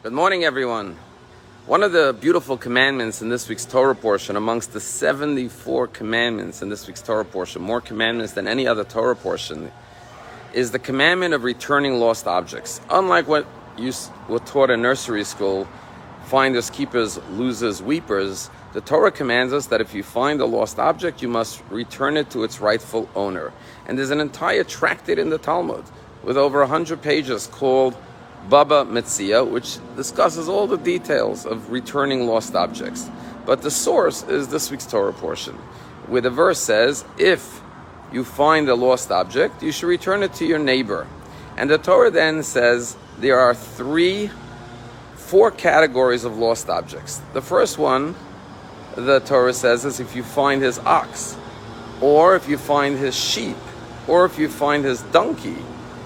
Good morning, everyone. One of the beautiful commandments in this week's Torah portion, amongst the 74 commandments in this week's Torah portion, more commandments than any other Torah portion, is the commandment of returning lost objects. Unlike what you were taught in nursery school, finders, keepers, losers, weepers, the Torah commands us that if you find a lost object, you must return it to its rightful owner. And there's an entire tractate in the Talmud with over 100 pages called Baba Metzia, which discusses all the details of returning lost objects. But the source is this week's Torah portion, where the verse says, If you find a lost object, you should return it to your neighbor. And the Torah then says there are three, four categories of lost objects. The first one, the Torah says, is if you find his ox, or if you find his sheep, or if you find his donkey,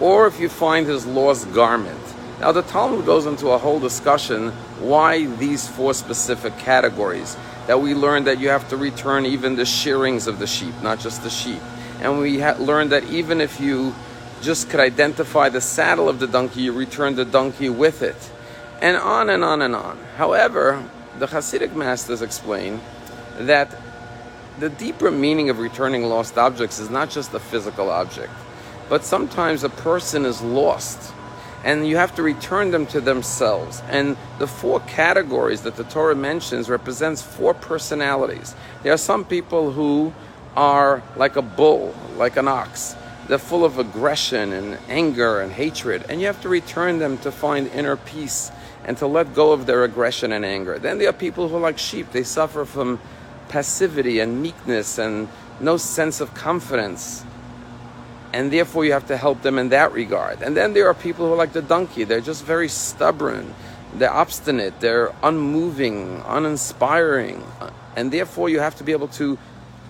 or if you find his lost garment. Now, the Talmud goes into a whole discussion why these four specific categories. That we learned that you have to return even the shearings of the sheep, not just the sheep. And we ha- learned that even if you just could identify the saddle of the donkey, you return the donkey with it. And on and on and on. However, the Hasidic masters explain that the deeper meaning of returning lost objects is not just a physical object, but sometimes a person is lost and you have to return them to themselves. And the four categories that the Torah mentions represents four personalities. There are some people who are like a bull, like an ox. They're full of aggression and anger and hatred, and you have to return them to find inner peace and to let go of their aggression and anger. Then there are people who are like sheep. They suffer from passivity and meekness and no sense of confidence and therefore you have to help them in that regard. And then there are people who are like the donkey, they're just very stubborn, they're obstinate, they're unmoving, uninspiring, and therefore you have to be able to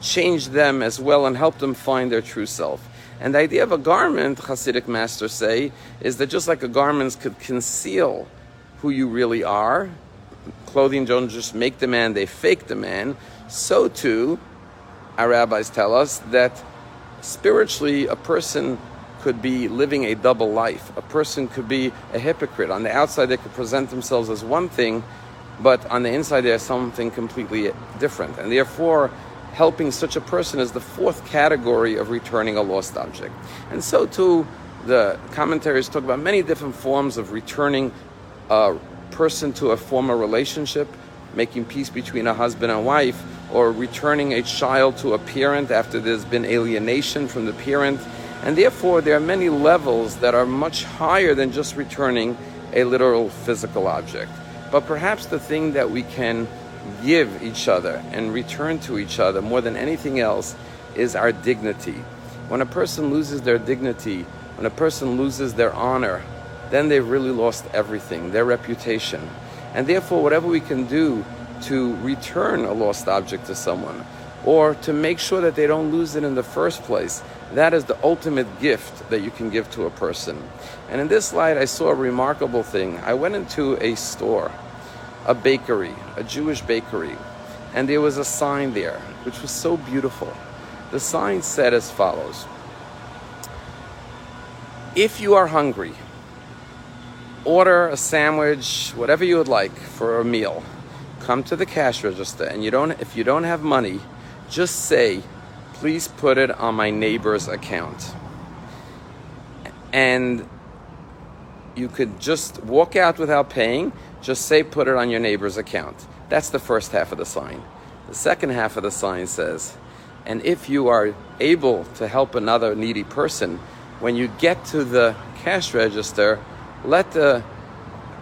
change them as well and help them find their true self. And the idea of a garment, Hasidic masters say, is that just like a garment could conceal who you really are, clothing don't just make the man, they fake the man, so too, our rabbis tell us that spiritually, a person could be living a double life. A person could be a hypocrite. On the outside, they could present themselves as one thing, but on the inside, they're something completely different. And therefore, helping such a person is the fourth category of returning a lost object. And so, too, the commentaries talk about many different forms of returning a person to a former relationship, making peace between a husband and wife or returning a child to a parent after there's been alienation from the parent. And therefore, there are many levels that are much higher than just returning a literal physical object. But perhaps the thing that we can give each other and return to each other more than anything else is our dignity. When a person loses their dignity, when a person loses their honor, then they've really lost everything, their reputation. And therefore, whatever we can do to return a lost object to someone or to make sure that they don't lose it in the first place. That is the ultimate gift that you can give to a person. And in this light, I saw a remarkable thing. I went into a store, a bakery, a Jewish bakery, and there was a sign there, which was so beautiful. The sign said as follows If you are hungry, order a sandwich, whatever you would like for a meal come to the cash register and you don't if you don't have money just say please put it on my neighbor's account. And you could just walk out without paying just say put it on your neighbor's account. That's the first half of the sign. The second half of the sign says and if you are able to help another needy person when you get to the cash register let the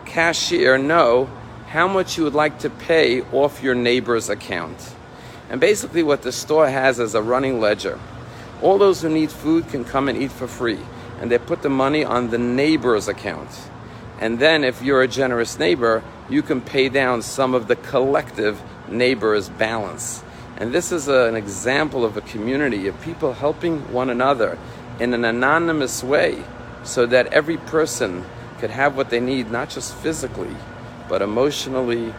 cashier know how much you would like to pay off your neighbor's account. And basically, what the store has is a running ledger. All those who need food can come and eat for free, and they put the money on the neighbor's account. And then, if you're a generous neighbor, you can pay down some of the collective neighbor's balance. And this is a, an example of a community of people helping one another in an anonymous way so that every person could have what they need, not just physically, but emotionally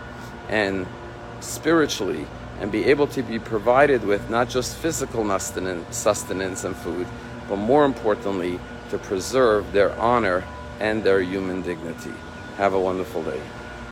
and spiritually, and be able to be provided with not just physical sustenance and food, but more importantly, to preserve their honor and their human dignity. Have a wonderful day.